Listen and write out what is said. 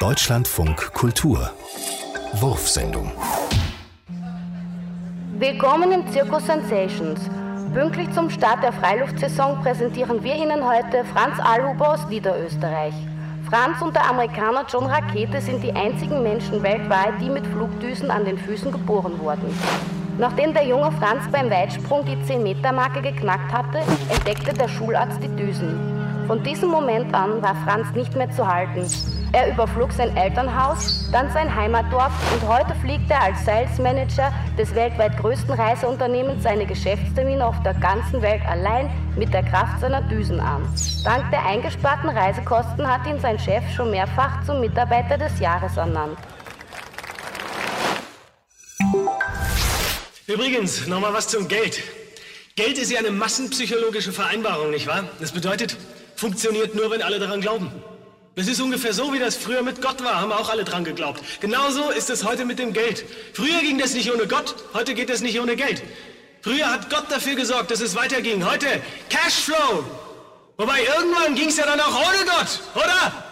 Deutschlandfunk Kultur Wurfsendung Willkommen im Zirkus Sensations. Pünktlich zum Start der Freiluftsaison präsentieren wir Ihnen heute Franz Alhuber aus Niederösterreich. Franz und der Amerikaner John Rakete sind die einzigen Menschen weltweit, die mit Flugdüsen an den Füßen geboren wurden. Nachdem der junge Franz beim Weitsprung die 10-Meter-Marke geknackt hatte, entdeckte der Schularzt die Düsen. Von diesem Moment an war Franz nicht mehr zu halten. Er überflog sein Elternhaus, dann sein Heimatdorf und heute fliegt er als Sales Manager des weltweit größten Reiseunternehmens seine Geschäftstermine auf der ganzen Welt allein mit der Kraft seiner Düsen an. Dank der eingesparten Reisekosten hat ihn sein Chef schon mehrfach zum Mitarbeiter des Jahres ernannt. Übrigens, nochmal was zum Geld. Geld ist ja eine massenpsychologische Vereinbarung, nicht wahr? Das bedeutet, funktioniert nur, wenn alle daran glauben. Das ist ungefähr so, wie das früher mit Gott war, haben auch alle dran geglaubt. Genauso ist es heute mit dem Geld. Früher ging das nicht ohne Gott, heute geht das nicht ohne Geld. Früher hat Gott dafür gesorgt, dass es weiterging. Heute Cashflow. Wobei irgendwann ging es ja dann auch ohne Gott, oder?